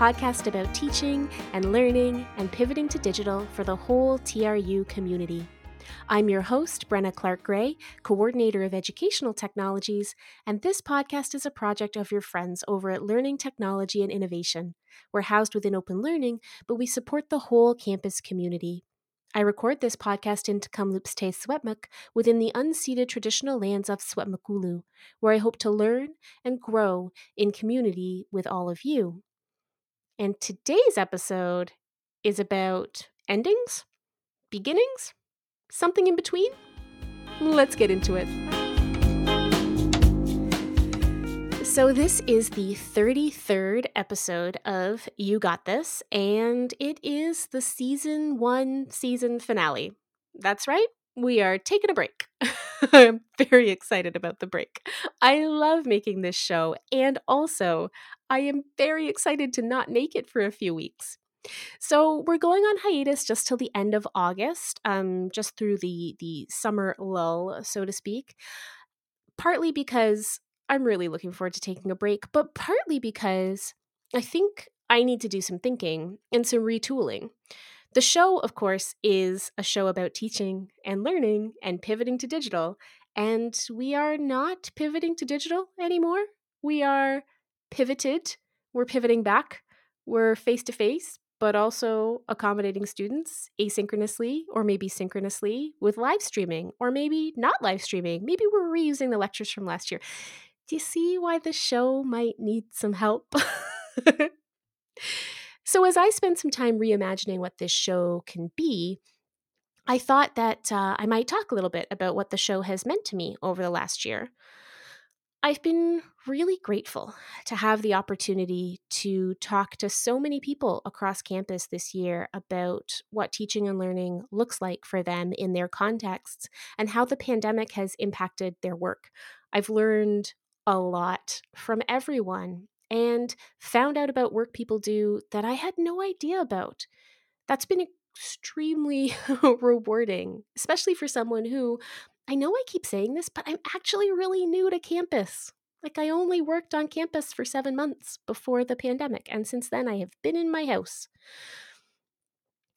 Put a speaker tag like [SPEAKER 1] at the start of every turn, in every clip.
[SPEAKER 1] podcast about teaching and learning and pivoting to digital for the whole TRU community. I'm your host, Brenna Clark Gray, Coordinator of Educational Technologies, and this podcast is a project of your friends over at Learning Technology and Innovation. We're housed within Open Learning, but we support the whole campus community. I record this podcast in Kamloops Te Secwépemc within the unceded traditional lands of Secwepemcúlecw, where I hope to learn and grow in community with all of you. And today's episode is about endings, beginnings, something in between. Let's get into it. So, this is the 33rd episode of You Got This, and it is the season one season finale. That's right, we are taking a break. I'm very excited about the break. I love making this show, and also, I am very excited to not make it for a few weeks. So we're going on hiatus just till the end of August, um, just through the the summer lull, so to speak. Partly because I'm really looking forward to taking a break, but partly because I think I need to do some thinking and some retooling. The show, of course, is a show about teaching and learning and pivoting to digital. And we are not pivoting to digital anymore. We are pivoted. We're pivoting back. We're face to face, but also accommodating students asynchronously or maybe synchronously with live streaming or maybe not live streaming. Maybe we're reusing the lectures from last year do you see why the show might need some help? so, as I spend some time reimagining what this show can be, I thought that uh, I might talk a little bit about what the show has meant to me over the last year. I've been really grateful to have the opportunity to talk to so many people across campus this year about what teaching and learning looks like for them in their contexts and how the pandemic has impacted their work. I've learned a lot from everyone and found out about work people do that I had no idea about. That's been extremely rewarding, especially for someone who I know I keep saying this, but I'm actually really new to campus. Like, I only worked on campus for seven months before the pandemic, and since then I have been in my house.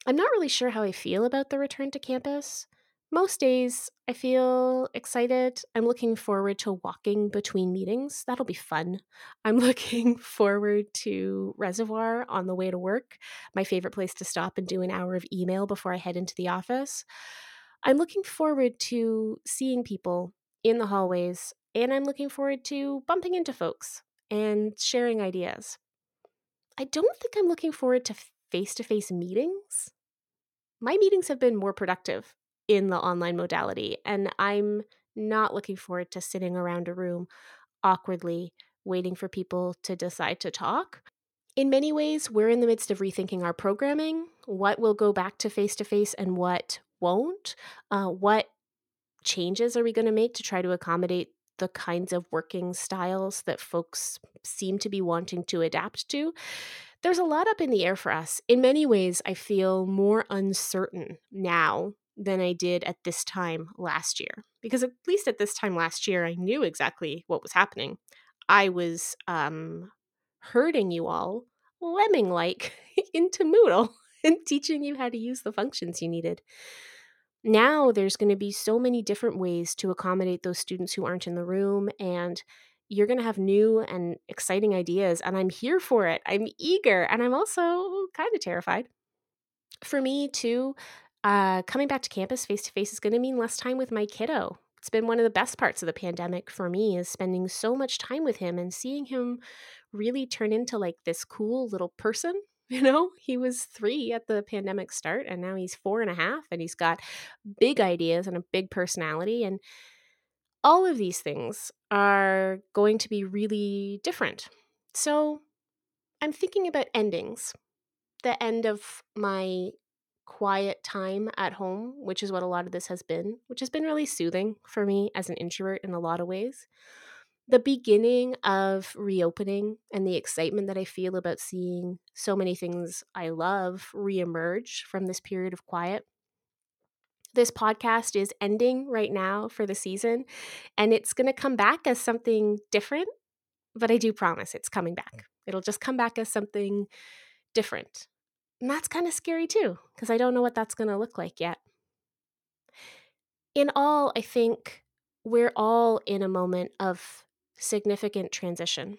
[SPEAKER 1] I'm not really sure how I feel about the return to campus most days I feel excited. I'm looking forward to walking between meetings. That'll be fun. I'm looking forward to Reservoir on the way to work, my favorite place to stop and do an hour of email before I head into the office. I'm looking forward to seeing people in the hallways, and I'm looking forward to bumping into folks and sharing ideas. I don't think I'm looking forward to face to face meetings. My meetings have been more productive in the online modality. And I'm not looking forward to sitting around a room awkwardly waiting for people to decide to talk. In many ways, we're in the midst of rethinking our programming. What will go back to face to face and what won't? Uh, what changes are we going to make to try to accommodate the kinds of working styles that folks seem to be wanting to adapt to? There's a lot up in the air for us. In many ways, I feel more uncertain now than I did at this time last year. Because at least at this time last year, I knew exactly what was happening. I was um, herding you all lemming like into Moodle and teaching you how to use the functions you needed. Now there's going to be so many different ways to accommodate those students who aren't in the room and you're going to have new and exciting ideas and I'm here for it. I'm eager and I'm also kind of terrified. For me too, uh, coming back to campus face to face is going to mean less time with my kiddo. It's been one of the best parts of the pandemic for me is spending so much time with him and seeing him really turn into like this cool little person. You know, he was three at the pandemic start, and now he's four and a half, and he's got big ideas and a big personality. And all of these things are going to be really different. So I'm thinking about endings. The end of my quiet time at home, which is what a lot of this has been, which has been really soothing for me as an introvert in a lot of ways. The beginning of reopening and the excitement that I feel about seeing so many things I love reemerge from this period of quiet. This podcast is ending right now for the season, and it's going to come back as something different but I do promise it's coming back. Mm. It'll just come back as something different. And that's kind of scary too, because I don't know what that's going to look like yet. In all, I think we're all in a moment of significant transition.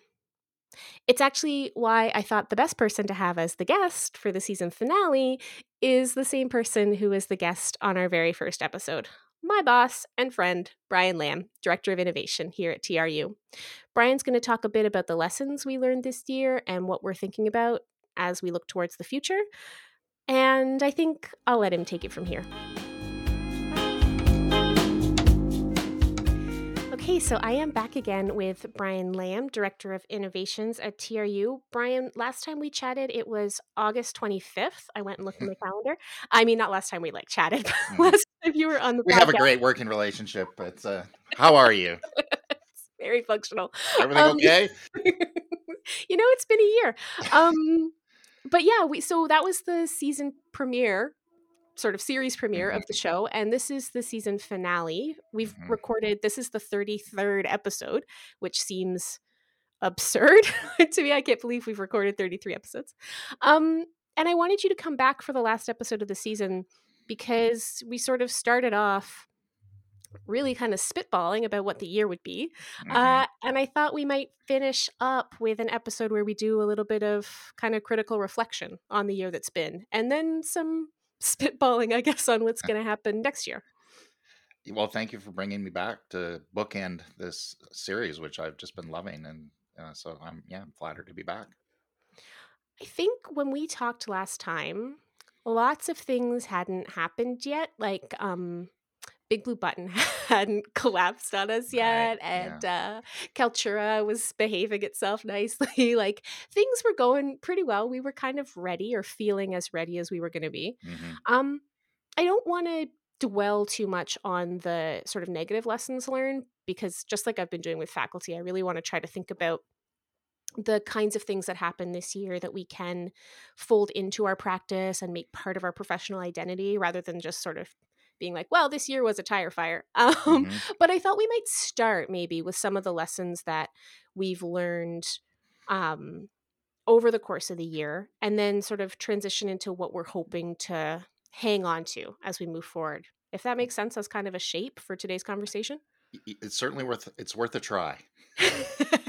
[SPEAKER 1] It's actually why I thought the best person to have as the guest for the season finale is the same person who was the guest on our very first episode my boss and friend, Brian Lamb, Director of Innovation here at TRU. Brian's going to talk a bit about the lessons we learned this year and what we're thinking about as we look towards the future. And I think I'll let him take it from here. Okay, so I am back again with Brian Lamb, Director of Innovations at TRU. Brian, last time we chatted, it was August 25th. I went and looked at my calendar. I mean, not last time we like chatted, but mm-hmm. last time you were on the
[SPEAKER 2] We podcast. have a great working relationship, but uh, how are you?
[SPEAKER 1] it's very functional.
[SPEAKER 2] Everything um, okay?
[SPEAKER 1] you know, it's been a year. Um, but yeah, we so that was the season premiere sort of series premiere mm-hmm. of the show and this is the season finale we've mm-hmm. recorded this is the 33rd episode which seems absurd to me i can't believe we've recorded 33 episodes um and i wanted you to come back for the last episode of the season because we sort of started off really kind of spitballing about what the year would be. Mm-hmm. Uh, and I thought we might finish up with an episode where we do a little bit of kind of critical reflection on the year that's been, and then some spitballing, I guess, on what's going to happen next year.
[SPEAKER 2] Well, thank you for bringing me back to bookend this series, which I've just been loving, and uh, so I'm yeah, I'm flattered to be back.
[SPEAKER 1] I think when we talked last time, lots of things hadn't happened yet. Like um, Big Blue Button hadn't collapsed on us yet, right, and yeah. uh, Kaltura was behaving itself nicely. like things were going pretty well. We were kind of ready or feeling as ready as we were going to be. Mm-hmm. Um, I don't want to dwell too much on the sort of negative lessons learned because just like I've been doing with faculty, I really want to try to think about the kinds of things that happen this year that we can fold into our practice and make part of our professional identity rather than just sort of being like, well, this year was a tire fire. Um, mm-hmm. But I thought we might start maybe with some of the lessons that we've learned um, over the course of the year and then sort of transition into what we're hoping to hang on to as we move forward. If that makes sense as kind of a shape for today's conversation.
[SPEAKER 2] It's certainly worth it's worth a try.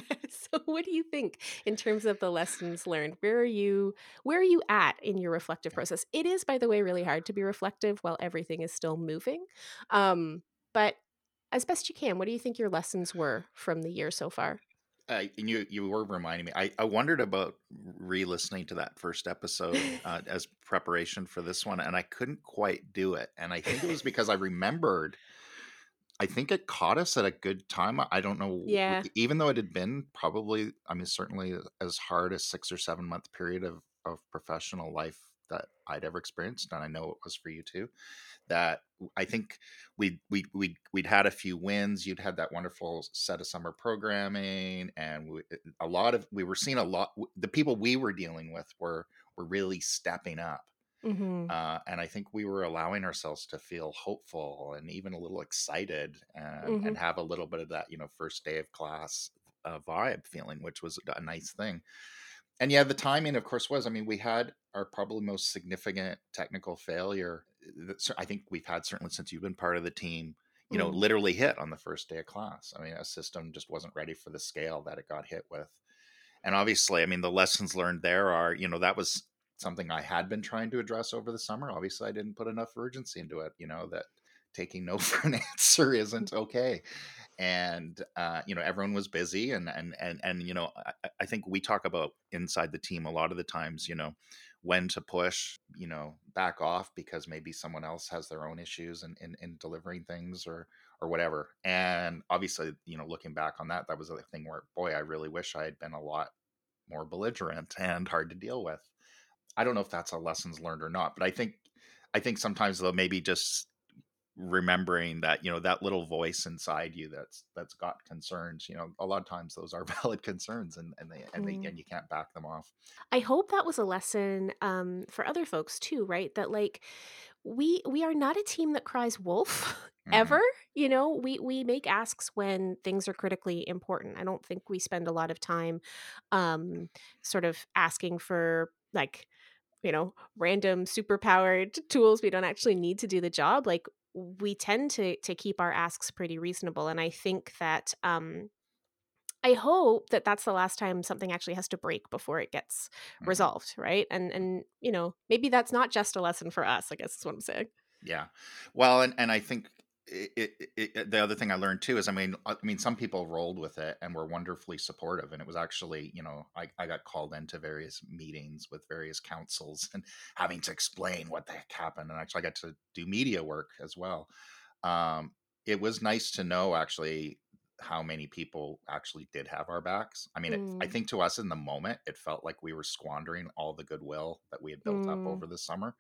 [SPEAKER 1] so what do you think in terms of the lessons learned where are you where are you at in your reflective process it is by the way really hard to be reflective while everything is still moving um, but as best you can what do you think your lessons were from the year so far
[SPEAKER 2] uh, and you you were reminding me. I, I wondered about re-listening to that first episode uh, as preparation for this one, and I couldn't quite do it. And I think it was because I remembered I think it caught us at a good time. I don't know.
[SPEAKER 1] Yeah.
[SPEAKER 2] Even though it had been probably, I mean, certainly as hard a six or seven month period of, of professional life that I'd ever experienced, and I know it was for you too. That I think we we we we'd had a few wins. You'd had that wonderful set of summer programming, and we, a lot of we were seeing a lot. The people we were dealing with were were really stepping up Mm-hmm. Uh, and I think we were allowing ourselves to feel hopeful and even a little excited and, mm-hmm. and have a little bit of that, you know, first day of class uh, vibe feeling, which was a nice thing. And yeah, the timing, of course, was. I mean, we had our probably most significant technical failure. That I think we've had certainly since you've been part of the team. You know, mm-hmm. literally hit on the first day of class. I mean, a system just wasn't ready for the scale that it got hit with. And obviously, I mean, the lessons learned there are, you know, that was something I had been trying to address over the summer. Obviously, I didn't put enough urgency into it. You know that taking no for an answer isn't okay, and uh, you know everyone was busy, and and and and you know I, I think we talk about inside the team a lot of the times. You know when to push, you know, back off because maybe someone else has their own issues in, in, in delivering things or or whatever. And obviously, you know, looking back on that, that was a thing where, boy, I really wish I had been a lot more belligerent and hard to deal with. I don't know if that's a lessons learned or not, but I think I think sometimes though maybe just remembering that you know that little voice inside you that's that's got concerns you know a lot of times those are valid concerns and and they and, mm. they, and you can't back them off.
[SPEAKER 1] I hope that was a lesson um, for other folks too right? That like we we are not a team that cries wolf ever you know? We we make asks when things are critically important. I don't think we spend a lot of time um sort of asking for like you know random superpowered tools we don't actually need to do the job like we tend to to keep our asks pretty reasonable and i think that um I hope that that's the last time something actually has to break before it gets
[SPEAKER 2] Mhm.
[SPEAKER 1] resolved, right? And and you know, maybe that's not just a lesson for us. I guess is what I'm saying.
[SPEAKER 2] Yeah. Well, and, and I think it, it, it, the other thing I learned too is, I mean, I mean, some people rolled with it and were wonderfully supportive. And it was actually, you know, I, I got called into various meetings with various councils and having to explain what the heck happened. And actually, I got to do media work as well. Um, it was nice to know actually how many people actually did have our backs. I mean, it, I
[SPEAKER 1] Mm,
[SPEAKER 2] think to us in the moment, it felt like we were squandering all the goodwill that we had built up
[SPEAKER 1] mm.
[SPEAKER 2] over the summer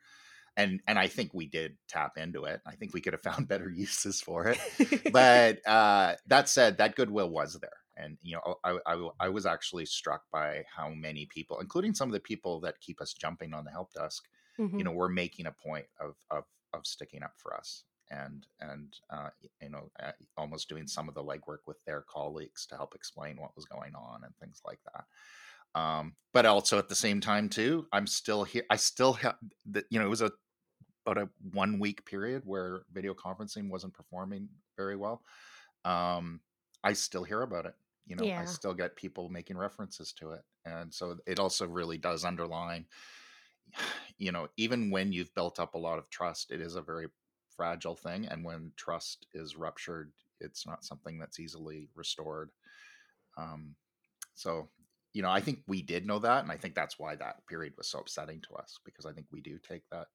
[SPEAKER 2] and and I think we did tap into it. I think we could have found better uses for it. But uh, that said, that goodwill was there, and you know, I, I I was actually struck by how many people, including some of the people that keep us jumping on the help desk, you
[SPEAKER 1] hmm
[SPEAKER 2] know, were making a point of of of sticking up for us and and uh, you know uh, almost doing some of the legwork with their colleagues to help explain what was going on and things like that um but also at the same time too i'm still here i still have the you know it was a about a one week period where video conferencing wasn't performing very well um i still hear about it you know i still get people making references to it and so it also really does underline you know even when you've built up a lot of trust it is a very fragile thing and when trust is ruptured it's not something that's easily restored um so you know i think we did know that and i think that's why that period was so upsetting to us because i think we do take that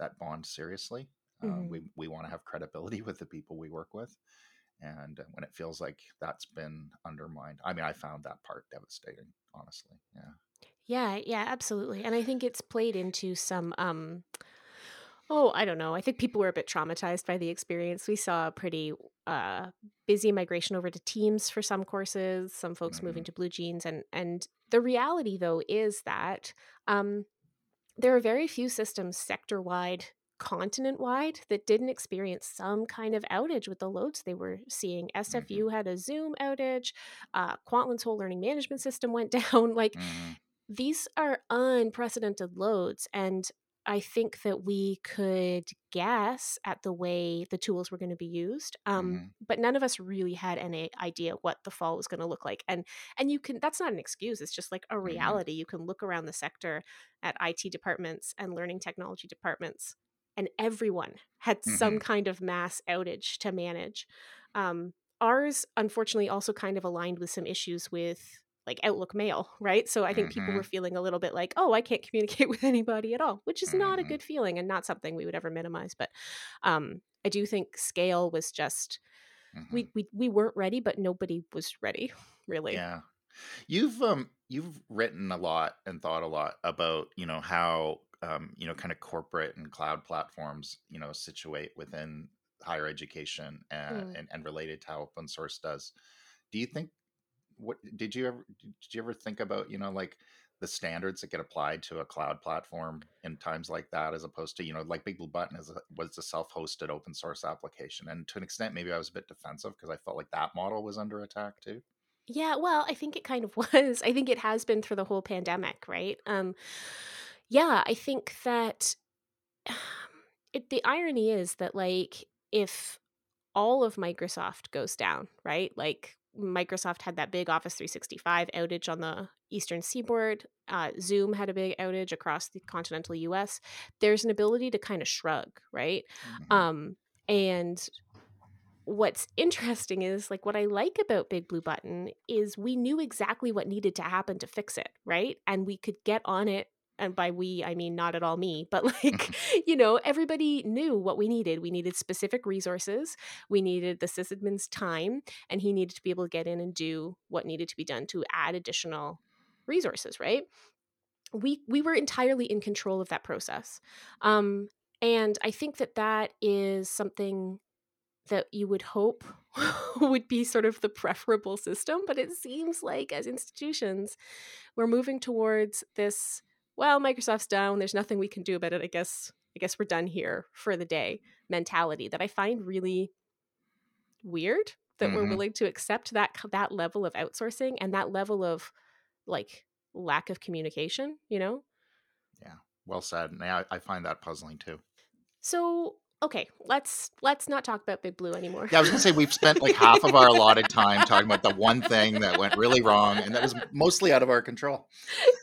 [SPEAKER 2] that bond seriously. Uh,
[SPEAKER 1] hmm
[SPEAKER 2] we we want to have credibility with the people we work with, and uh, when it feels like that's been undermined, I mean, I found that part devastating, honestly. Yeah.
[SPEAKER 1] Yeah, yeah, absolutely. And I think it's played into some um oh, I don't know. I think people were a bit traumatized by the experience. We saw a pretty uh busy migration over to Teams for some courses, some folks moving
[SPEAKER 2] hmm
[SPEAKER 1] to Blue Jeans and and the reality though is that um there are very few systems sector wide, continent wide, that didn't experience some kind of outage with the loads they were seeing. SFU had a Zoom outage, uh, Kwantlen's whole learning management system went down. Like
[SPEAKER 2] hmm
[SPEAKER 1] these are unprecedented loads. And I think that we could guess at the way the tools were going to be used, um,
[SPEAKER 2] hmm
[SPEAKER 1] but none of us really had any idea what the fall was going to look like. And and you can that's not an excuse; it's just like a
[SPEAKER 2] hmm
[SPEAKER 1] reality. You can look around the sector at IT departments and learning technology departments, and everyone had some
[SPEAKER 2] hmm
[SPEAKER 1] kind of mass outage to manage. Um, ours, unfortunately, also kind of aligned with some issues with like Outlook Mail, right? So I think people were feeling a little bit like, oh, I can't communicate with anybody at all, which is not a
[SPEAKER 2] hmm
[SPEAKER 1] good feeling and not something we would ever minimize. But um, I do think scale was just
[SPEAKER 2] hmm
[SPEAKER 1] we we we weren't ready, but nobody was ready, really.
[SPEAKER 2] Yeah. You've um you've written a lot and thought a lot about you know how um you know kind of corporate and cloud platforms you know situate within higher education uh,
[SPEAKER 1] Mm.
[SPEAKER 2] and and related to how open source does. Do you think what did you ever did you ever think about you know like the standards that get applied to a cloud platform in times like that as opposed to you know like big blue button is a, was a self-hosted open source application and to an extent maybe i was a bit defensive because i felt like that model was under attack too
[SPEAKER 1] Yeah, well, I think it kind of was. I think it has been through the whole pandemic, right? Um, yeah, I think that it, the irony is that like if all of Microsoft goes down, right? Like Microsoft had that big Office 365 outage on the eastern seaboard. Uh, Zoom had a big outage across the continental US. There's an ability to kind of shrug, right?
[SPEAKER 2] hmm
[SPEAKER 1] Um, and what's interesting is like what I like about Big Blue Button is we knew exactly what needed to happen to fix it, right? And we could get on it. And by we, I mean not at all me, but like, you know, everybody knew what we needed. We needed specific resources. We needed the sysadmin's time, and he needed to be able to get in and do what needed to be done to add additional resources, right? We we were entirely in control of that process. Um, and I think that that is something that you would hope would be sort of the preferable system but it seems like as institutions we're moving towards this well microsoft's down there's nothing we can do about it i guess i guess we're done here for the day mentality that i find really weird that we're
[SPEAKER 2] Mhm.
[SPEAKER 1] willing to accept that that level of outsourcing and that level of like lack of communication, you know?
[SPEAKER 2] Yeah. Well said. And I, I find that puzzling too.
[SPEAKER 1] So, okay, let's let's not talk about Big Blue anymore.
[SPEAKER 2] Yeah, I was gonna say we've spent like half of our allotted time talking about the one thing that went really wrong, and that was mostly out of our control.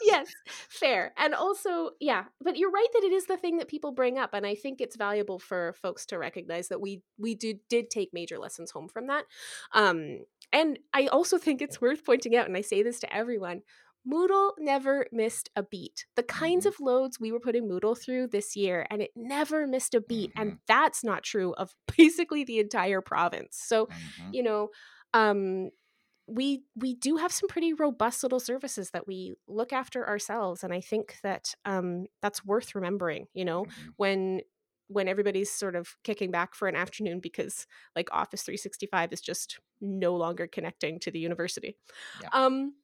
[SPEAKER 1] yes, fair. And also, yeah, but you're right that it is the thing that people bring up and I think it's valuable for folks to recognize that we we did did take major lessons home from that. Um and I also think it's worth pointing out and I say this to everyone, Moodle never missed a beat. The kinds
[SPEAKER 2] Mhm.
[SPEAKER 1] of loads we were putting Moodle through this year, and it never missed a beat.
[SPEAKER 2] Mhm.
[SPEAKER 1] And that's not true of basically the entire province. So,
[SPEAKER 2] Mhm.
[SPEAKER 1] you know, um, we we do have some pretty robust little services that we look after ourselves, and I think that um, that's worth remembering. You know,
[SPEAKER 2] Mhm.
[SPEAKER 1] when when everybody's sort of kicking back for an afternoon because like Office 365 is just no longer connecting to the university.
[SPEAKER 2] Yeah.
[SPEAKER 1] Um,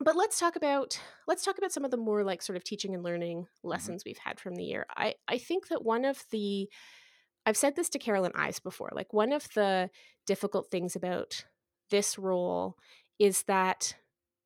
[SPEAKER 1] but let's talk about let's talk about some of the more like sort of teaching and learning
[SPEAKER 2] Mm-hmm.
[SPEAKER 1] lessons we've had from the year. I I think that one of the I've said this to Carolyn Ives before. Like one of the difficult things about this role is that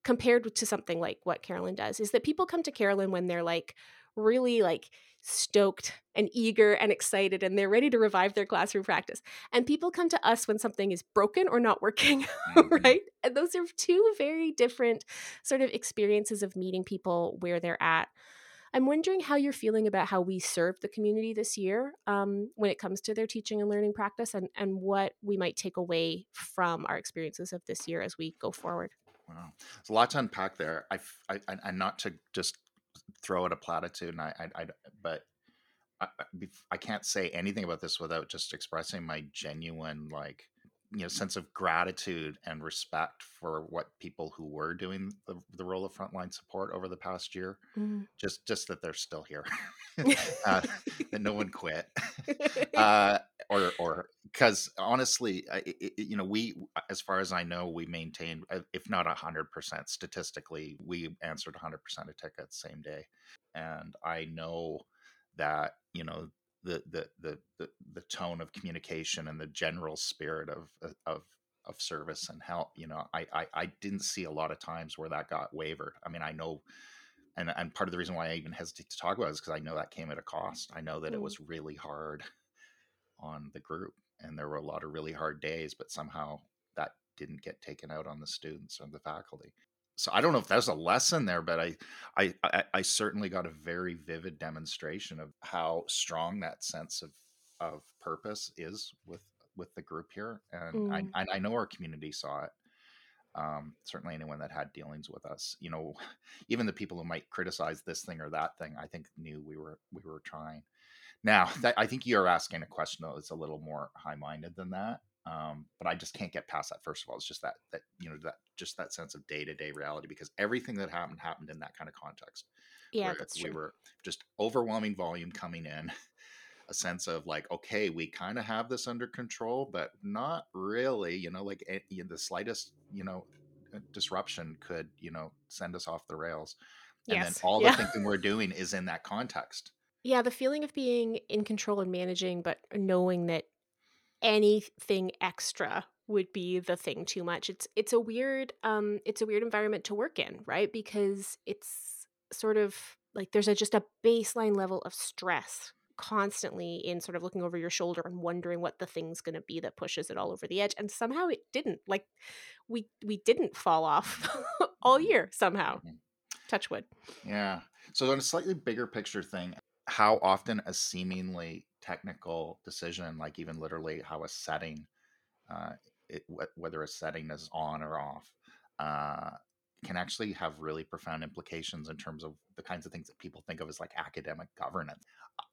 [SPEAKER 1] compared to something like what Carolyn does is that people come to Carolyn when they're like really like stoked and eager and excited and they're ready to revive their classroom practice. And people come to us when something is broken or not working,
[SPEAKER 2] Mhm.
[SPEAKER 1] right? And those are two very different sort of experiences of meeting people where they're at. I'm wondering how you're feeling about how we serve the community this year um, when it comes to their teaching and learning practice and, and what we might take away from our experiences of this year as we go forward.
[SPEAKER 2] Wow, there's a lot to unpack there. I and not to just throw out a platitude, and I, I, I but I, I- I can't say anything about this without just expressing my genuine, like, you know, sense of gratitude and respect for what people who were doing the, the role of frontline support over the past year. Just, just that they're still here, uh, that no one quit. uh, or or because honestly, I- I- I- you know, we as far as I know, we maintained, uh, if not a hundred percent statistically, we answered hundred percent of tickets same day, and I know that you know the the the the, the tone of communication and the general spirit of of of service and help you know I, I i didn't see a lot of times where that got wavered. I mean i know and and part of the reason why i even hesitate to talk about it is because i know that came at a cost. I know that
[SPEAKER 1] Mm.
[SPEAKER 2] it was really hard on the group and there were a lot of really hard days but somehow that didn't get taken out on the students or the faculty so i don't know if there's a lesson there but i i i, I certainly got a very vivid demonstration of how strong that sense of of purpose is with with the group here and
[SPEAKER 1] Mm.
[SPEAKER 2] I, I i know our community saw it um, certainly anyone that had dealings with us you know even the people who might criticize this thing or that thing i think knew we were we were trying now that i think you're asking a question that's a little more high-minded than that um, but i just can't get past that first of all it's just that that you know that just that sense of day-to-day reality because everything that happened happened in that kind of context
[SPEAKER 1] yeah, that's
[SPEAKER 2] we
[SPEAKER 1] true.
[SPEAKER 2] were just overwhelming volume coming in a sense of like okay we kind of have this under control but not really you know like eh, the slightest you know uh, disruption could you know send us off the rails and
[SPEAKER 1] yes.
[SPEAKER 2] then all
[SPEAKER 1] yeah.
[SPEAKER 2] the thinking we're doing is in that context
[SPEAKER 1] yeah, the feeling of being in control and managing, but knowing that anything extra would be the thing too much. It's it's a weird um it's a weird environment to work in, right? Because it's sort of like there's a just a baseline level of stress constantly in sort of looking over your shoulder and wondering what the thing's going to be that pushes it all over the edge and somehow it didn't like we we didn't fall off all year somehow
[SPEAKER 2] Mhm.
[SPEAKER 1] touch wood
[SPEAKER 2] Yeah. So on a slightly bigger picture thing, how often a seemingly technical decision, like even literally how a setting, uh, it, whether a setting is on or off, uh, can actually have really profound implications in terms of the kinds of things that people think of as like academic governance.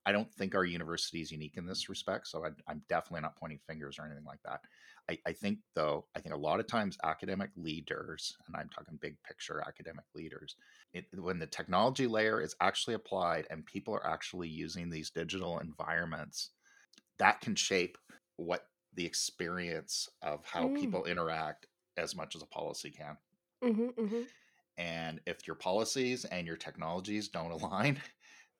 [SPEAKER 2] I don't think our university is unique in this respect, so I, I'm definitely not pointing fingers or anything like that. I, I think, though, I think a lot of times academic leaders, and I'm talking big picture academic leaders, it, when the technology layer is actually applied and people are actually using these digital environments, that can shape what the experience of how
[SPEAKER 1] Mm.
[SPEAKER 2] people interact as much as a policy can.
[SPEAKER 1] mm-hmm, mm-hmm.
[SPEAKER 2] And if your policies and your technologies don't align,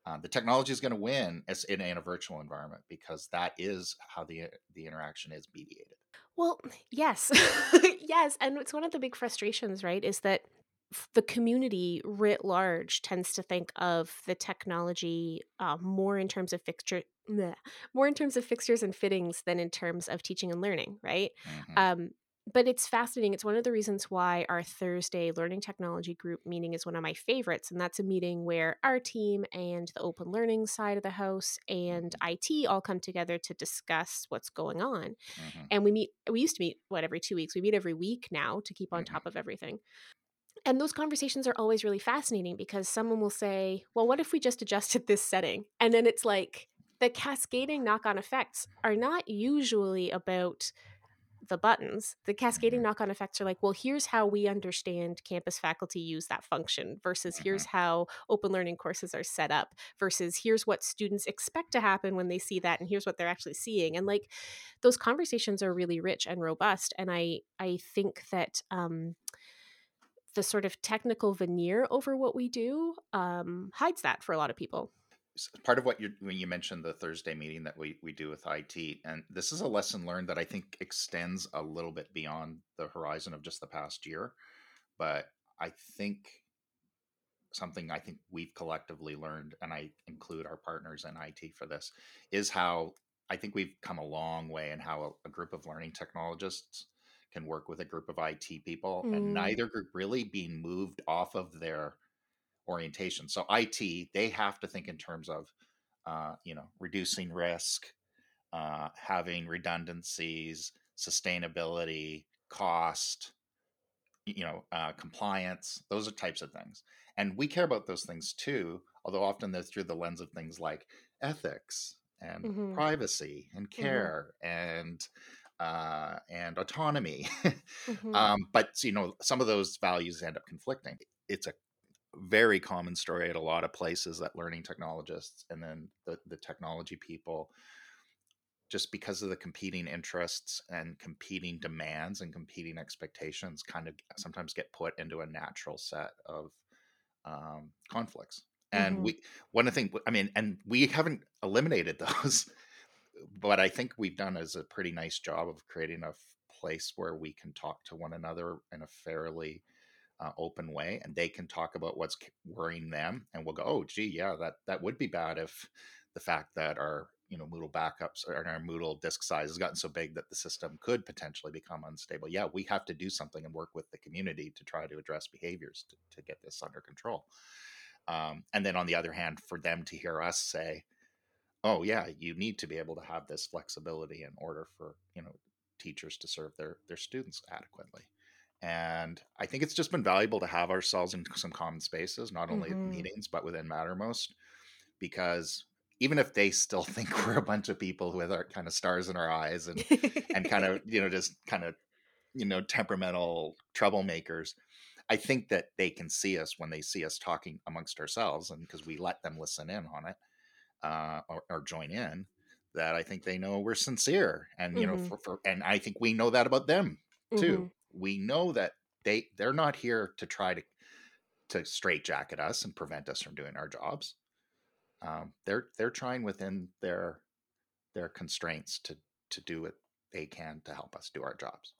[SPEAKER 2] uh, the technology is going to win as in, in a virtual environment because that is how the the interaction is mediated.
[SPEAKER 1] Well, yes. yes, and it's one of the big frustrations, right, is that the community writ large tends to think of the technology uh, more in terms of fixture bleh, more in terms of fixtures and fittings than in terms of teaching and learning, right?
[SPEAKER 2] hmm
[SPEAKER 1] Um, but it's fascinating. It's one of the reasons why our Thursday learning technology group meeting is one of my favorites. And that's a meeting where our team and the open learning side of the house and IT all come together to discuss what's going on
[SPEAKER 2] hmm
[SPEAKER 1] and we meet we used to meet what every two weeks we meet every week now to keep on
[SPEAKER 2] hmm
[SPEAKER 1] top of everything and those conversations are always really fascinating because someone will say well what if we just adjusted this setting? And then it's like the cascading knock-on effects are not usually about the buttons. The cascading
[SPEAKER 2] hmm
[SPEAKER 1] knock-on effects are like well here's how we understand campus faculty use that function versus
[SPEAKER 2] hmm
[SPEAKER 1] here's how open learning courses are set up versus here's what students expect to happen when they see that and here's what they're actually seeing. And like those conversations are really rich and robust. And i i think that um the sort of technical veneer over what we do um, hides that for a lot of people.
[SPEAKER 2] part of what you when you mentioned the Thursday meeting that we we do with IT, and this is a lesson learned that I think extends a little bit beyond the horizon of just the past year, but I think something I think we've collectively learned, and I include our partners in IT for this, is how I think we've come a long way in how a, a group of learning technologists can work with a group of IT people, and
[SPEAKER 1] Mm,
[SPEAKER 2] neither group really being moved off of their orientation. So IT, they have to think in terms of, uh, you know, reducing risk, uh, having redundancies, sustainability, cost, you know, uh, compliance. Those are types of things, and we care about those things too. Although often they're through the lens of things like ethics and
[SPEAKER 1] mm-hmm,
[SPEAKER 2] privacy and
[SPEAKER 1] mm-hmm,
[SPEAKER 2] care and uh, and autonomy.
[SPEAKER 1] mm-hmm,
[SPEAKER 2] um, but you know, some of those values end up conflicting. It's a very common story at a lot of places that learning technologists and then the, the technology people just because of the competing interests and competing demands and competing expectations kind of sometimes get put into a natural set of um, conflicts and
[SPEAKER 1] mm-hmm,
[SPEAKER 2] we one of the things i mean and we haven't eliminated those but i think we've done as a pretty nice job of creating a place where we can talk to one another in a fairly uh, open way and they can talk about what's worrying them and we'll go oh gee yeah that that would be bad if the fact that our you know moodle backups or our moodle disk size has gotten so big that the system could potentially become unstable. Yeah we have to do something and work with the community to try to address behaviors to, to get this under control. Um, and then on the other hand for them to hear us say oh yeah you need to be able to have this flexibility in order for you know teachers to serve their their students adequately and i think it's just been valuable to have ourselves in some common spaces not only at
[SPEAKER 1] mm-hmm.
[SPEAKER 2] meetings but within mattermost because even if they still think we're a bunch of people with our kind of stars in our eyes and and kind of you know just kind of you know temperamental troublemakers i think that they can see us when they see us talking amongst ourselves and because we let them listen in on it uh, or, or join in that I think they know we're sincere and you know
[SPEAKER 1] mm-hmm,
[SPEAKER 2] for, for and I think we know that about them
[SPEAKER 1] mm-hmm,
[SPEAKER 2] too. We know that they they're not here to try to to straitjacket us and prevent us from doing our jobs. Um, they're they're trying within their their constraints to to do what they can to help us do our jobs.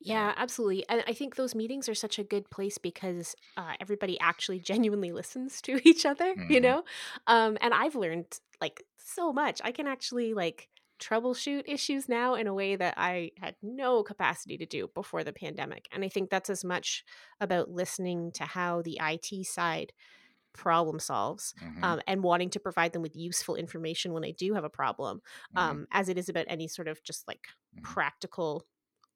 [SPEAKER 1] Yeah, absolutely. And I think those meetings are such a good place because uh, everybody actually genuinely listens to each other, you
[SPEAKER 2] hmm
[SPEAKER 1] know? Um, and I've learned like so much. I can actually like troubleshoot issues now in a way that I had no capacity to do before the pandemic. And I think that's as much about listening to how the IT side problem solves
[SPEAKER 2] hmm
[SPEAKER 1] um, and wanting to provide them with useful information when I do have a problem,
[SPEAKER 2] hmm
[SPEAKER 1] um, as it is about any sort of just like
[SPEAKER 2] hmm
[SPEAKER 1] practical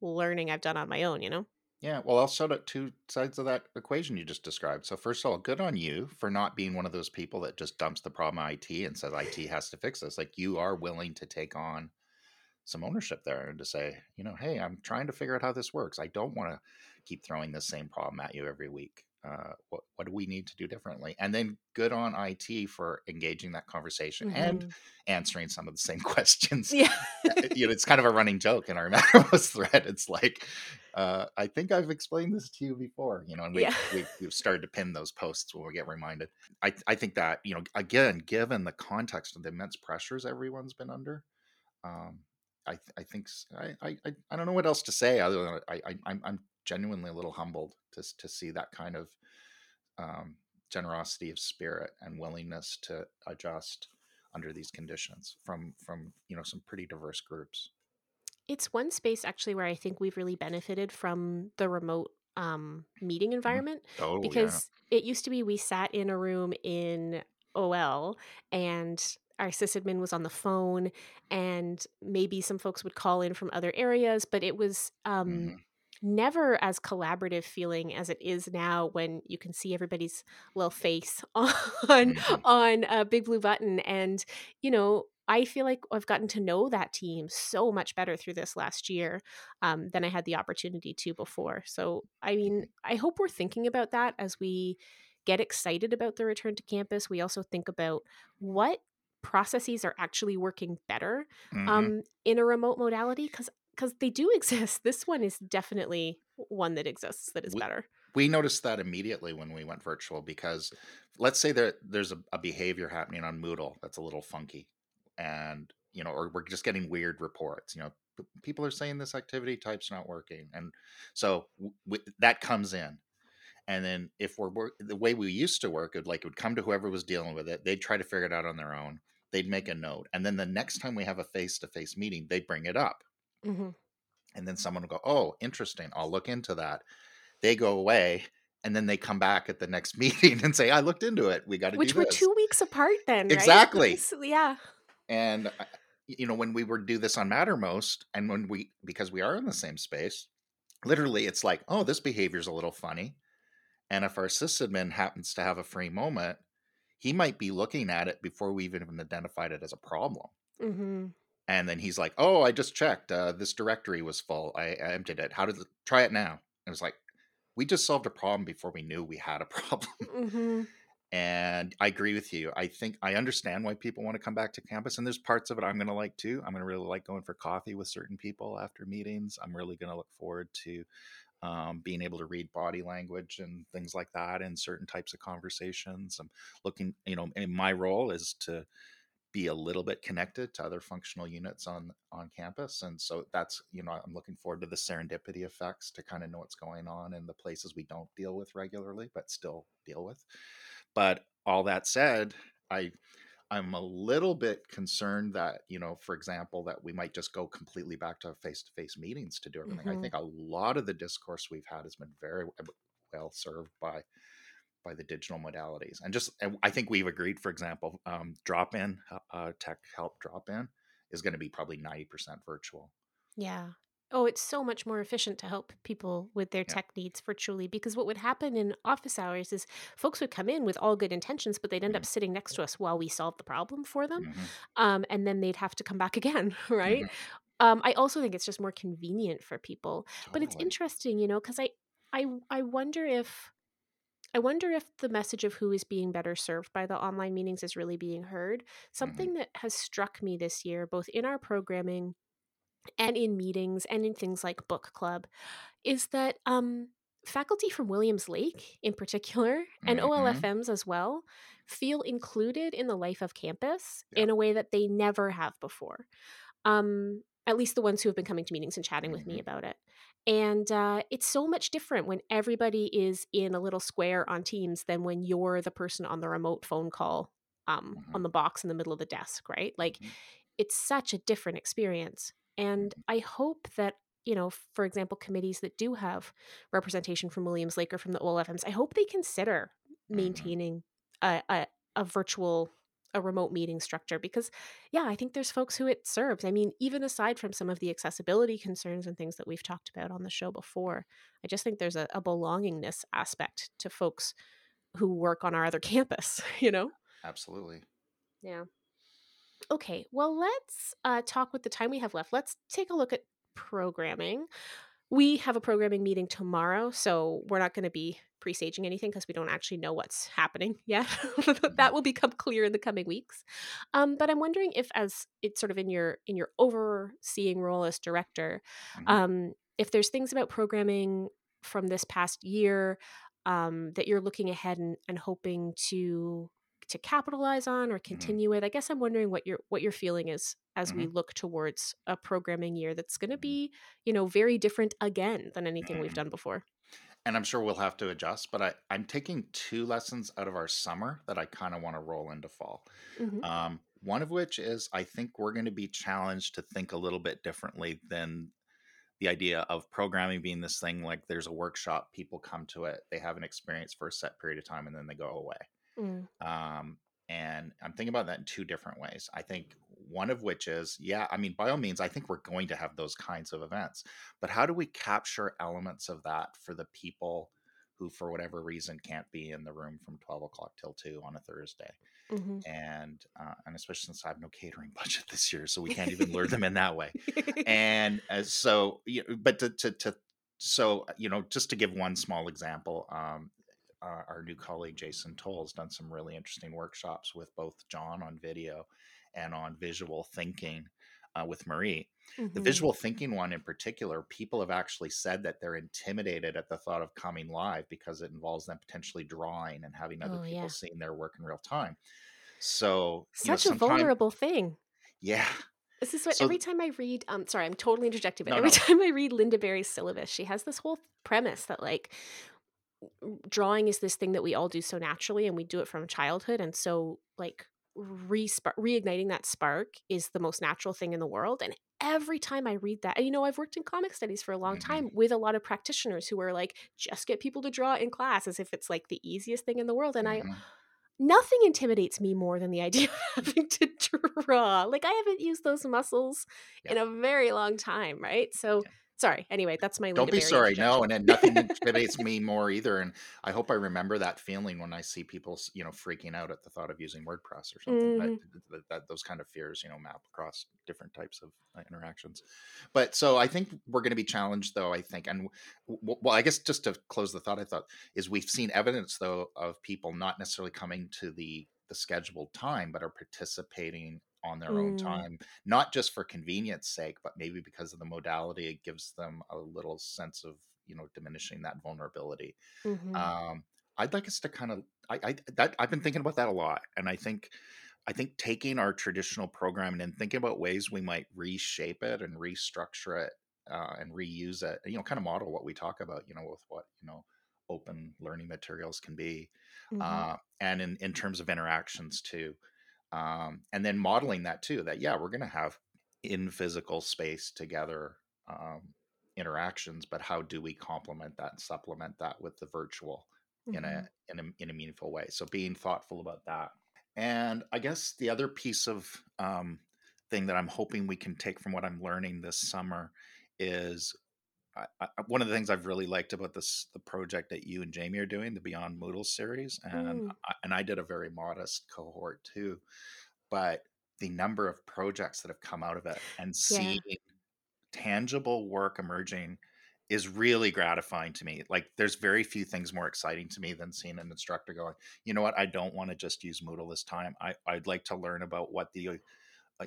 [SPEAKER 1] learning I've done on my own, you know?
[SPEAKER 2] Yeah, well, I'll shout out two sides of that equation you just described. So, first of all, good on you for not being one of those people that just dumps the problem IT and says IT has to fix this. Like, you are willing to take on some ownership there and to say, you know, hey, I'm trying to figure out how this works. I don't want to keep throwing the same problem at you every week. Uh, what, what do we need to do differently? And then good on IT for engaging that conversation and
[SPEAKER 1] Mhm.
[SPEAKER 2] answering some of the same questions.
[SPEAKER 1] Yeah.
[SPEAKER 2] Uh, You know, it's kind of a running joke in our Mattermost thread. It's like, uh, I think I've explained this to you before, you know, and we,
[SPEAKER 1] Yeah.
[SPEAKER 2] we, we've started to pin those posts when we get reminded. I, I think that, you know, again, given the context of the immense pressures everyone's been under, um, I, I think I, I I don't know what else to say other than I, I I'm I'm genuinely a little humbled to to see that kind of um, generosity of spirit and willingness to adjust under these conditions from from you know some pretty diverse groups.
[SPEAKER 1] It's one space actually where I think we've really benefited from the remote um, meeting
[SPEAKER 2] Mhm.
[SPEAKER 1] environment
[SPEAKER 2] Oh yeah.
[SPEAKER 1] because it used to be we sat in a room in OL and our sysadmin was on the phone and maybe some folks would call in from other areas, but it was um,
[SPEAKER 2] hmm
[SPEAKER 1] never as collaborative feeling as it is now when you can see everybody's little face on
[SPEAKER 2] hmm
[SPEAKER 1] on a big blue button and you know i feel like i've gotten to know that team so much better through this last year um, than i had the opportunity to before. So i mean i hope we're thinking about that as we get excited about the return to campus. We also think about what processes are actually working better
[SPEAKER 2] hmm
[SPEAKER 1] um, in a remote modality because because they do exist. This one is definitely one that exists that is
[SPEAKER 2] We,
[SPEAKER 1] better.
[SPEAKER 2] we noticed that immediately when we went virtual because let's say that there's a, a behavior happening on Moodle that's a little funky, and you know, or we're just getting weird reports. You know, people are saying this activity type's not working, and so w- w- that comes in. And then if we're work, the way we used to work, it like it would come to whoever was dealing with it. They'd try to figure it out on their own. They'd make a note, and then the next time we have a face to face meeting, they bring it up,
[SPEAKER 1] hmm
[SPEAKER 2] and then someone will go, "Oh, interesting. I'll look into that." They go away, and then they come back at the next meeting and say, "I looked into it. We got to do
[SPEAKER 1] Which were
[SPEAKER 2] this."
[SPEAKER 1] two weeks apart then, right?
[SPEAKER 2] Exactly.
[SPEAKER 1] This- yeah.
[SPEAKER 2] And uh, you know, when we were do this on Mattermost, and when we because we are in the same space, literally, it's like, "Oh, this behavior's a little funny." And if our sysadmin happens to have a free moment, he might be looking at it before we even identified it as a problem.
[SPEAKER 1] hmm
[SPEAKER 2] And then he's like, "Oh, I just checked. Uh, this directory was full. I, I emptied it. How did it, try it now?" And it was like, we just solved a problem before we knew we had a problem.
[SPEAKER 1] hmm
[SPEAKER 2] and I agree with you. I think I understand why people want to come back to campus, and there's parts of it I'm going to like too. I'm going to really like going for coffee with certain people after meetings. I'm really going to look forward to um, being able to read body language and things like that in certain types of conversations. I'm looking, you know, and my role is to be a little bit connected to other functional units on on campus and so that's you know i'm looking forward to the serendipity effects to kind of know what's going on in the places we don't deal with regularly but still deal with but all that said i i'm a little bit concerned that you know for example that we might just go completely back to face-to-face meetings to do everything i
[SPEAKER 1] Mhm.
[SPEAKER 2] think a lot of the discourse we've had has been very well served by by the digital modalities and just i think we've agreed for example um, drop in uh, tech help drop in is going to be probably 90% virtual
[SPEAKER 1] Yeah. Oh, it's so much more efficient to help people with their
[SPEAKER 2] yeah
[SPEAKER 1] tech needs virtually because what would happen in office hours is folks would come in with all good intentions, but they'd end up
[SPEAKER 2] hmm
[SPEAKER 1] sitting next to us while we solved the problem for them.
[SPEAKER 2] hmm
[SPEAKER 1] Um, and then they'd have to come back again, right?
[SPEAKER 2] hmm
[SPEAKER 1] Um, I also think it's just more convenient for people. But it's interesting, you know, because I, I, I wonder if I wonder if the message of who is being better served by the online meetings is really being heard.
[SPEAKER 2] hmm
[SPEAKER 1] Something that has struck me this year, both in our programming and in meetings and in things like book club, is that um, faculty from Williams Lake, in particular, and
[SPEAKER 2] hmm
[SPEAKER 1] OLFMs as well, feel included in the life of campus
[SPEAKER 2] yeah
[SPEAKER 1] in a way that they never have before. Um, at least the ones who have been coming to meetings and chatting with me
[SPEAKER 2] hmm
[SPEAKER 1] about it. And uh, it's so much different when everybody is in a little square on Teams than when you're the person on the remote phone call um,
[SPEAKER 2] hmm
[SPEAKER 1] on the box in the middle of the desk, right? Like
[SPEAKER 2] hmm
[SPEAKER 1] it's such a different experience. And I hope that, you know, for example, committees that do have representation from Williams Lake or from the OLFMs, I hope they consider
[SPEAKER 2] hmm
[SPEAKER 1] maintaining a, a, a virtual, a remote meeting structure because, yeah, I think there's folks who it serves. I mean, even aside from some of the accessibility concerns and things that we've talked about on the show before, I just think there's a, a belongingness aspect to folks who work on our other campus, you know?
[SPEAKER 2] absolutely
[SPEAKER 1] Yeah. Okay, well, let's uh, talk with the time we have left. Let's take a look at programming. We have a programming meeting tomorrow, so we're not going to be presaging anything because we don't actually know what's happening yet. that will become clear in the coming weeks. Um, but I'm wondering if, as it's sort of in your in your overseeing role as director,
[SPEAKER 2] hmm
[SPEAKER 1] um, if there's things about programming from this past year um, that you're looking ahead and, and hoping to to capitalize on or
[SPEAKER 2] Mhm.
[SPEAKER 1] continue with. I guess I'm wondering what your what your feeling is as we
[SPEAKER 2] Mhm.
[SPEAKER 1] look towards a programming year that's going to
[SPEAKER 2] Mhm.
[SPEAKER 1] be, you know, very different again than anything we've
[SPEAKER 2] Mhm.
[SPEAKER 1] done before.
[SPEAKER 2] And I'm sure we'll have to adjust, but I, I'm taking two lessons out of our summer that I kind of want to roll into fall.
[SPEAKER 1] hmm
[SPEAKER 2] Um, one of which is I think we're going to be challenged to think a little bit differently than the idea of programming being this thing like there's a workshop, people come to it, they have an experience for a set period of time, and then they go away.
[SPEAKER 1] Mm.
[SPEAKER 2] Um, and I'm thinking about that in two different ways. I think one of which is, yeah, I mean, by all means, I think we're going to have those kinds of events, but how do we capture elements of that for the people who, for whatever reason, can't be in the room from 12 o'clock till 2 on a Thursday?
[SPEAKER 1] hmm
[SPEAKER 2] And, uh, and especially since I have no catering budget this year, so we can't even lure them in that way and uh, so you know, but to, to to so you know just to give one small example um uh, our new colleague jason toll has done some really interesting workshops with both john on video and on visual thinking uh, with marie the
[SPEAKER 1] Mhm.
[SPEAKER 2] visual thinking one in particular people have actually said that they're intimidated at the thought of coming live because it involves them potentially drawing and having other
[SPEAKER 1] Oh,
[SPEAKER 2] people
[SPEAKER 1] yeah.
[SPEAKER 2] seeing their work in real time so you know
[SPEAKER 1] Such a vulnerable thing.
[SPEAKER 2] yeah
[SPEAKER 1] This is what
[SPEAKER 2] so
[SPEAKER 1] every time I read. Um, sorry, I'm totally interjecting, but
[SPEAKER 2] no
[SPEAKER 1] every
[SPEAKER 2] no
[SPEAKER 1] time I read Lynda Barry's syllabus, she has this whole premise that like drawing is this thing that we all do so naturally, and we do it from childhood, and so like re reigniting that spark is the most natural thing in the world. And every time I read that, and you know, I've worked in comic studies for a long
[SPEAKER 2] Mhm.
[SPEAKER 1] time with a lot of practitioners who are like, just get people to draw in class as if it's like the easiest thing in the world, and I
[SPEAKER 2] Mhm.
[SPEAKER 1] nothing intimidates me more than the idea of having to draw. Like I haven't used those muscles
[SPEAKER 2] Yeah.
[SPEAKER 1] in a very long time, right? So
[SPEAKER 2] Yeah.
[SPEAKER 1] Sorry. Anyway, that's my
[SPEAKER 2] Don't be sorry. No, and then nothing intimidates me more either. And I hope I remember that feeling when I see people, you know, freaking out at the thought of using WordPress or something. That,
[SPEAKER 1] Mhm.
[SPEAKER 2] that, that those kind of fears, you know, map across different types of uh, interactions. But so I think we're going to be challenged, though. I think, and w- well, I guess just to close the thought, I thought is we've seen evidence though of people not necessarily coming to the the scheduled time, but are participating on their own
[SPEAKER 1] Mm,
[SPEAKER 2] time not just for convenience sake, but maybe because of the modality, it gives them a little sense of you know diminishing that vulnerability.
[SPEAKER 1] mhm.
[SPEAKER 2] Um, I'd like us to kind of I, I that I've been thinking about that a lot, and I think I think taking our traditional programming and thinking about ways we might reshape it and restructure it uh, and reuse it, you know, kind of model what we talk about, you know, with what you know open learning materials can be,
[SPEAKER 1] Mhm.
[SPEAKER 2] uh, and in in terms of interactions too um, and then modeling that too that yeah we're going to have in physical space together um, interactions but how do we complement that and supplement that with the virtual in
[SPEAKER 1] Mhm.
[SPEAKER 2] a in a in a meaningful way so being thoughtful about that and i guess the other piece of um, thing that i'm hoping we can take from what i'm learning this summer is I, I, one of the things I've really liked about this the project that you and Jamie are doing, the Beyond Moodle series, and
[SPEAKER 1] Mm,
[SPEAKER 2] I, and I did a very modest cohort too, but the number of projects that have come out of it and
[SPEAKER 1] yeah.
[SPEAKER 2] seeing tangible work emerging is really gratifying to me. Like there's very few things more exciting to me than seeing an instructor going, you know what, I don't want to just use Moodle this time. I, I'd like to learn about what the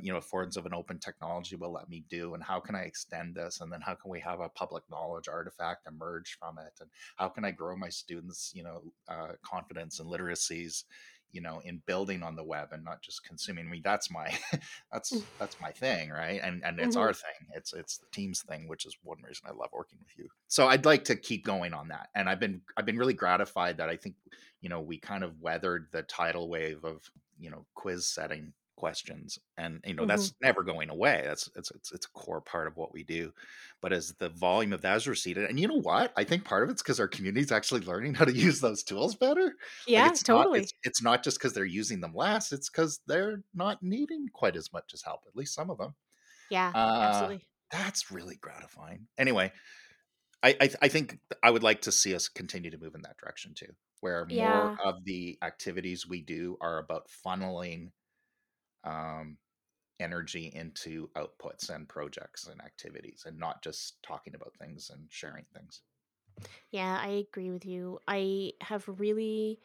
[SPEAKER 2] you know affords of an open technology will let me do and how can i extend this and then how can we have a public knowledge artifact emerge from it and how can i grow my students you know uh, confidence and literacies you know in building on the web and not just consuming? I mean that's my that's that's my thing right? And and it's
[SPEAKER 1] Mhm.
[SPEAKER 2] our thing. It's it's the team's thing which is one reason i love working with you. So i'd like to keep going on that and i've been i've been really gratified that i think you know we kind of weathered the tidal wave of you know quiz setting questions and you know
[SPEAKER 1] Mhm.
[SPEAKER 2] that's never going away that's it's, it's it's a core part of what we do but as the volume of that has receded and you know what i think part of it's because our community is actually learning how to use those tools better like
[SPEAKER 1] Yeah,
[SPEAKER 2] it's not
[SPEAKER 1] totally.
[SPEAKER 2] it's it's not just because they're using them less it's because they're not needing quite as much as help at least some of them
[SPEAKER 1] Yeah,
[SPEAKER 2] uh
[SPEAKER 1] absolutely.
[SPEAKER 2] that's really gratifying anyway I, I I think I would like to see us continue to move in that direction too, where more of the activities we do are about funneling um, energy into outputs and projects and activities, and not just talking about things and sharing things.
[SPEAKER 1] Yeah, I agree with you. I have really,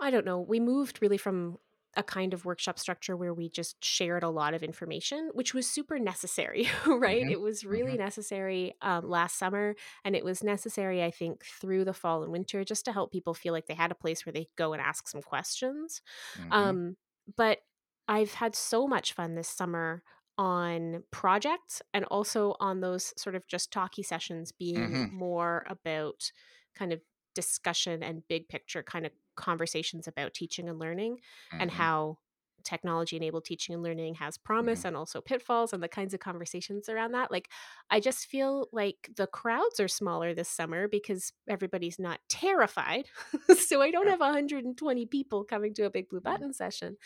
[SPEAKER 1] I don't know, we moved really from a kind of workshop structure where we just shared a lot of information, which was super necessary, right?
[SPEAKER 2] hmm
[SPEAKER 1] It was really
[SPEAKER 2] hmm
[SPEAKER 1] necessary um, last summer, and it was necessary, I think, through the fall and winter just to help people feel like they had a place where they could go and ask some questions.
[SPEAKER 2] hmm
[SPEAKER 1] Um, but I've had so much fun this summer on projects and also on those sort of just talky sessions being
[SPEAKER 2] hmm
[SPEAKER 1] more about kind of discussion and big picture kind of conversations about teaching and learning and
[SPEAKER 2] hmm
[SPEAKER 1] how technology enabled teaching and learning has promise
[SPEAKER 2] hmm
[SPEAKER 1] and also pitfalls and the kinds of conversations around that. Like i just feel like the crowds are smaller this summer because everybody's not terrified. So i don't have 120 people coming to a big blue
[SPEAKER 2] Mhm.
[SPEAKER 1] button session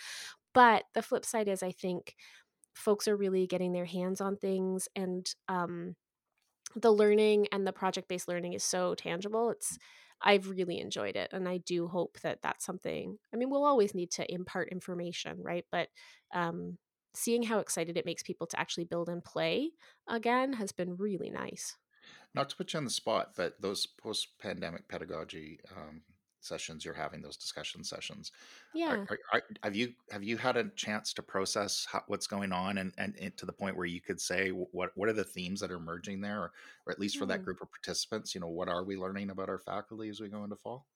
[SPEAKER 1] but the flip side is i think folks are really getting their hands on things and um, the learning and the project based learning is so tangible it's i've really enjoyed it and i do hope that that's something i mean we'll always need to impart information right? But um, seeing how excited it makes people to actually build and play again has been really nice.
[SPEAKER 2] Not to put you on the spot, but those post-pandemic pedagogy um, sessions you're having, those discussion sessions,
[SPEAKER 1] yeah
[SPEAKER 2] are, are, have you have you had a chance to process how, what's going on, and, and, and to the point where you could say what what are the themes that are emerging there, or, or at least for that
[SPEAKER 1] Hmm.
[SPEAKER 2] group of participants, you know, what are we learning about our faculty as we go into fall?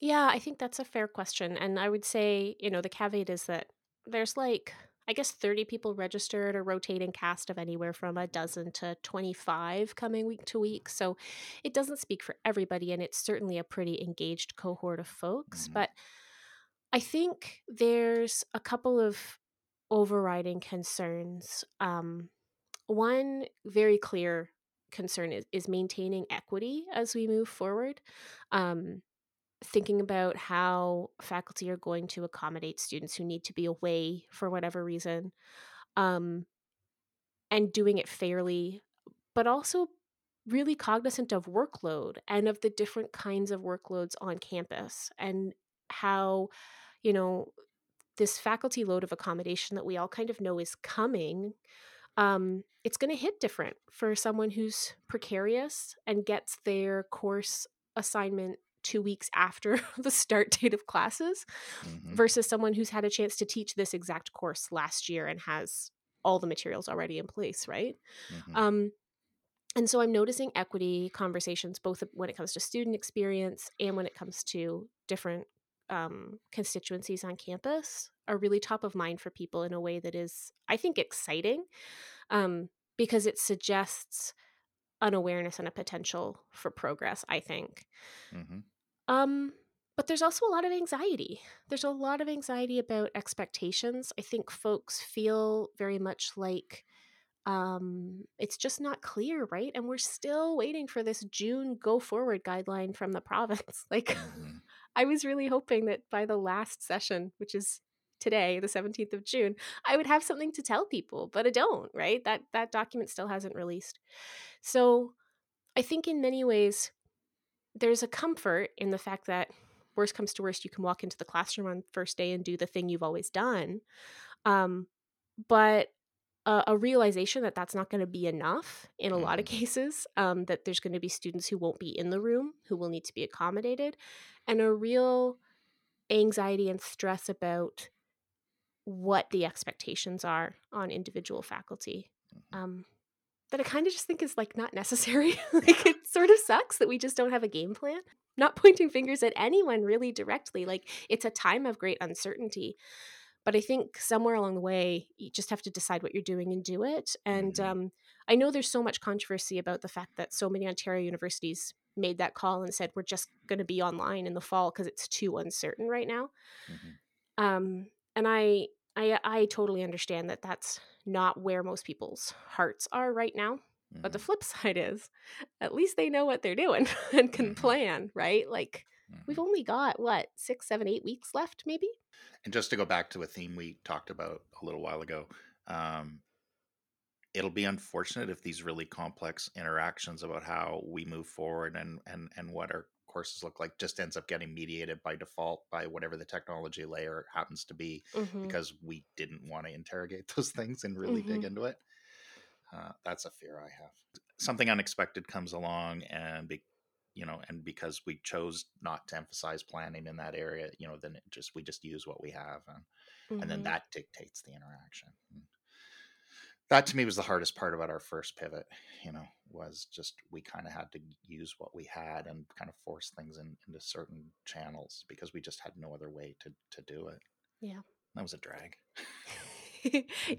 [SPEAKER 1] Yeah, I think that's a fair question. And I would say, you know, the caveat is that there's like, I guess 30 people registered, a rotating cast of anywhere from a dozen to 25 coming week to week. So it doesn't speak for everybody. And it's certainly a pretty engaged cohort of folks.
[SPEAKER 2] hmm
[SPEAKER 1] But I think there's a couple of overriding concerns. Um, one very clear concern is, is maintaining equity as we move forward. Um, thinking about how faculty are going to accommodate students who need to be away for whatever reason um, and doing it fairly, but also really cognizant of workload and of the different kinds of workloads on campus and how, you know, this faculty load of accommodation that we all kind of know is coming um, it's going to hit different for someone who's precarious and gets their course assignment two weeks after the start date of classes
[SPEAKER 2] hmm
[SPEAKER 1] versus someone who's had a chance to teach this exact course last year and has all the materials already in place, right?
[SPEAKER 2] hmm
[SPEAKER 1] Um, and so I'm noticing equity conversations both when it comes to student experience and when it comes to different um, constituencies on campus are really top of mind for people in a way that is, I think, exciting um, because it suggests an awareness and a potential for progress, I think.
[SPEAKER 2] hmm
[SPEAKER 1] Um, but there's also a lot of anxiety. There's a lot of anxiety about expectations. I think folks feel very much like um, it's just not clear, right? And we're still waiting for this June go forward guideline from the province. Like,
[SPEAKER 2] hmm
[SPEAKER 1] I was really hoping that by the last session, which is today, the 17th of June, I would have something to tell people, but I don't, right? That that document still hasn't released. So, I think in many ways there's a comfort in the fact that worst comes to worst, you can walk into the classroom on first day and do the thing you've always done. Um, but a, a realization that that's not going to be enough in a lot of
[SPEAKER 2] hmm
[SPEAKER 1] cases, um, that there's going to be students who won't be in the room, who will need to be accommodated, and a real anxiety and stress about what the expectations are on individual faculty. Um, that I kind of just think is like not necessary. like it sort of sucks that we just don't have a game plan. Not pointing fingers at anyone really directly. Like it's a time of great uncertainty. But I think somewhere along the way, you just have to decide what you're doing and do it. And
[SPEAKER 2] hmm
[SPEAKER 1] um, I know there's so much controversy about the fact that so many Ontario universities made that call and said we're just going to be online in the fall because it's too uncertain right now.
[SPEAKER 2] hmm
[SPEAKER 1] Um, and I, I, I totally understand that that's not where most people's hearts are right now. But the
[SPEAKER 2] hmm
[SPEAKER 1] flip side is, at least they know what they're doing and can
[SPEAKER 2] hmm
[SPEAKER 1] plan, right? Like we've
[SPEAKER 2] hmm
[SPEAKER 1] only got what six, seven, eight weeks left, maybe.
[SPEAKER 2] And just to go back to a theme we talked about a little while ago, um, it'll be unfortunate if these really complex interactions about how we move forward and and and what our courses look like just ends up getting mediated by default by whatever the technology layer happens to be
[SPEAKER 1] Mm-hmm.
[SPEAKER 2] because we didn't want to interrogate those things and really
[SPEAKER 1] Mm-hmm.
[SPEAKER 2] dig into it uh, that's a fear i have something unexpected comes along and be, you know, and because we chose not to emphasize planning in that area, you know, then it just we just use what we have, and mm-hmm. and then mm-hmm. that dictates the interaction. That to me was the hardest part about our first pivot. You know, was just we kind of had to use what we had and kind of force things in, into certain channels because we just had no other way to to do it.
[SPEAKER 1] Yeah,
[SPEAKER 2] that was a drag.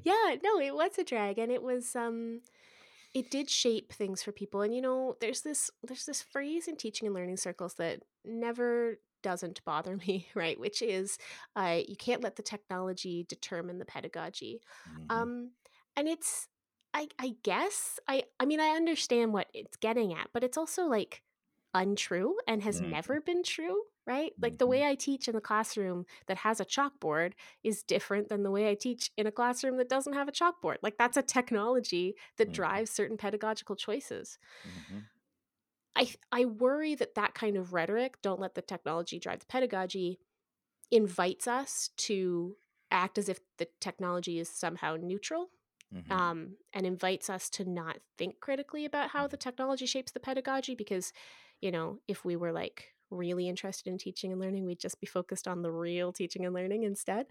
[SPEAKER 1] yeah, no, it was a drag, and it was um it did shape things for people and you know there's this there's this phrase in teaching and learning circles that never doesn't bother me right which is uh, you can't let the technology determine the pedagogy mm-hmm. um, and it's I, I guess i i mean i understand what it's getting at but it's also like untrue and has mm-hmm. never been true right? Like the way mm-hmm. I teach in the classroom that has a chalkboard is different than the way I teach in a classroom that doesn't have a chalkboard. Like that's a technology that mm-hmm. drives certain pedagogical choices. Mm-hmm. I I worry that that kind of rhetoric, don't let the technology drive the pedagogy, invites us to act as if the technology is somehow neutral Mm-hmm. Um, and invites us to not think critically about how the mm-hmm. technology shapes the pedagogy because you know if we were like really interested in teaching and learning, we'd just be focused on the real teaching and learning instead.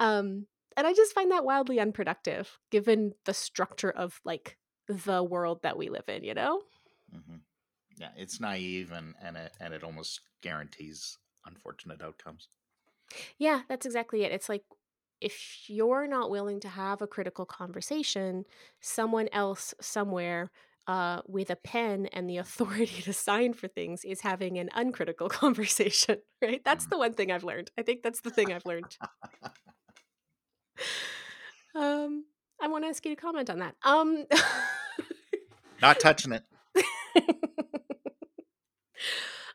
[SPEAKER 1] Mm. Um, and I just find that wildly unproductive given the structure of like the world that we live in, you know?
[SPEAKER 2] Mm-hmm. Yeah, it's naive and, and, it, and it almost guarantees unfortunate outcomes.
[SPEAKER 1] Yeah, that's exactly it. It's like if you're not willing to have a critical conversation, someone else somewhere uh, with a pen and the authority to sign for things is having an uncritical conversation, right? That's the one thing I've learned. I think that's the thing I've learned. um, I want to ask you to comment on that. Um,
[SPEAKER 2] Not touching it.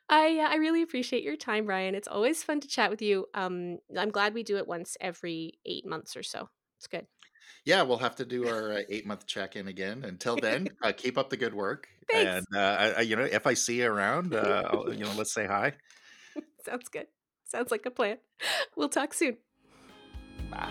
[SPEAKER 1] I uh, I really appreciate your time, Ryan. It's always fun to chat with you. Um, I'm glad we do it once every eight months or so. It's good
[SPEAKER 2] yeah, we'll have to do our uh, eight month check in again. Until then, uh, keep up the good work. Thanks. And uh, I, you know, if I see you around, uh, you know, let's say hi.
[SPEAKER 1] Sounds good. Sounds like a plan. We'll talk soon.
[SPEAKER 2] Bye.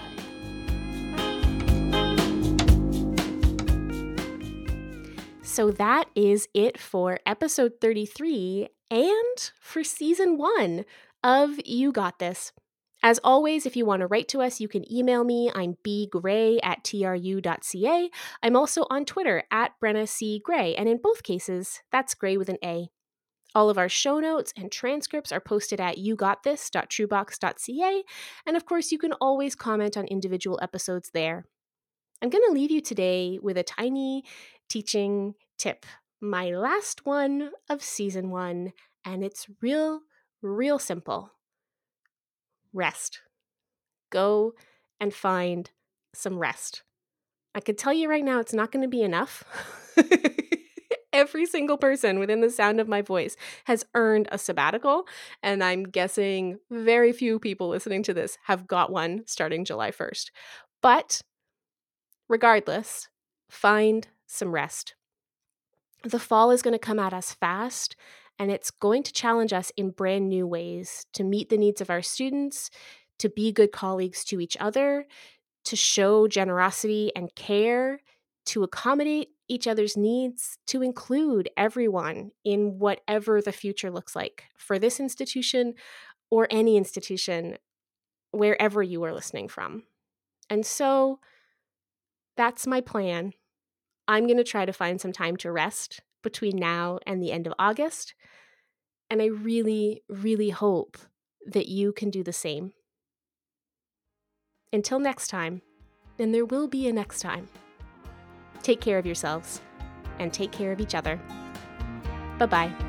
[SPEAKER 1] So that is it for episode 33 and for season one of You Got This. As always, if you want to write to us, you can email me. I'm bgray at tru.ca. I'm also on Twitter at Brenna C. Gray, and in both cases, that's Gray with an A. All of our show notes and transcripts are posted at yougotthis.trubox.ca, and of course, you can always comment on individual episodes there. I'm going to leave you today with a tiny teaching tip, my last one of season one, and it's real, real simple rest. Go and find some rest. I could tell you right now, it's not going to be enough. Every single person within the sound of my voice has earned a sabbatical, and I'm guessing very few people listening to this have got one starting July 1st. But regardless, find some rest. The fall is going to come at us fast, and it's going to challenge us in brand new ways to meet the needs of our students, to be good colleagues to each other, to show generosity and care, to accommodate each other's needs, to include everyone in whatever the future looks like for this institution or any institution, wherever you are listening from. And so that's my plan. I'm going to try to find some time to rest between now and the end of August. And I really, really hope that you can do the same. Until next time, and there will be a next time, take care of yourselves and take care of each other. Bye bye.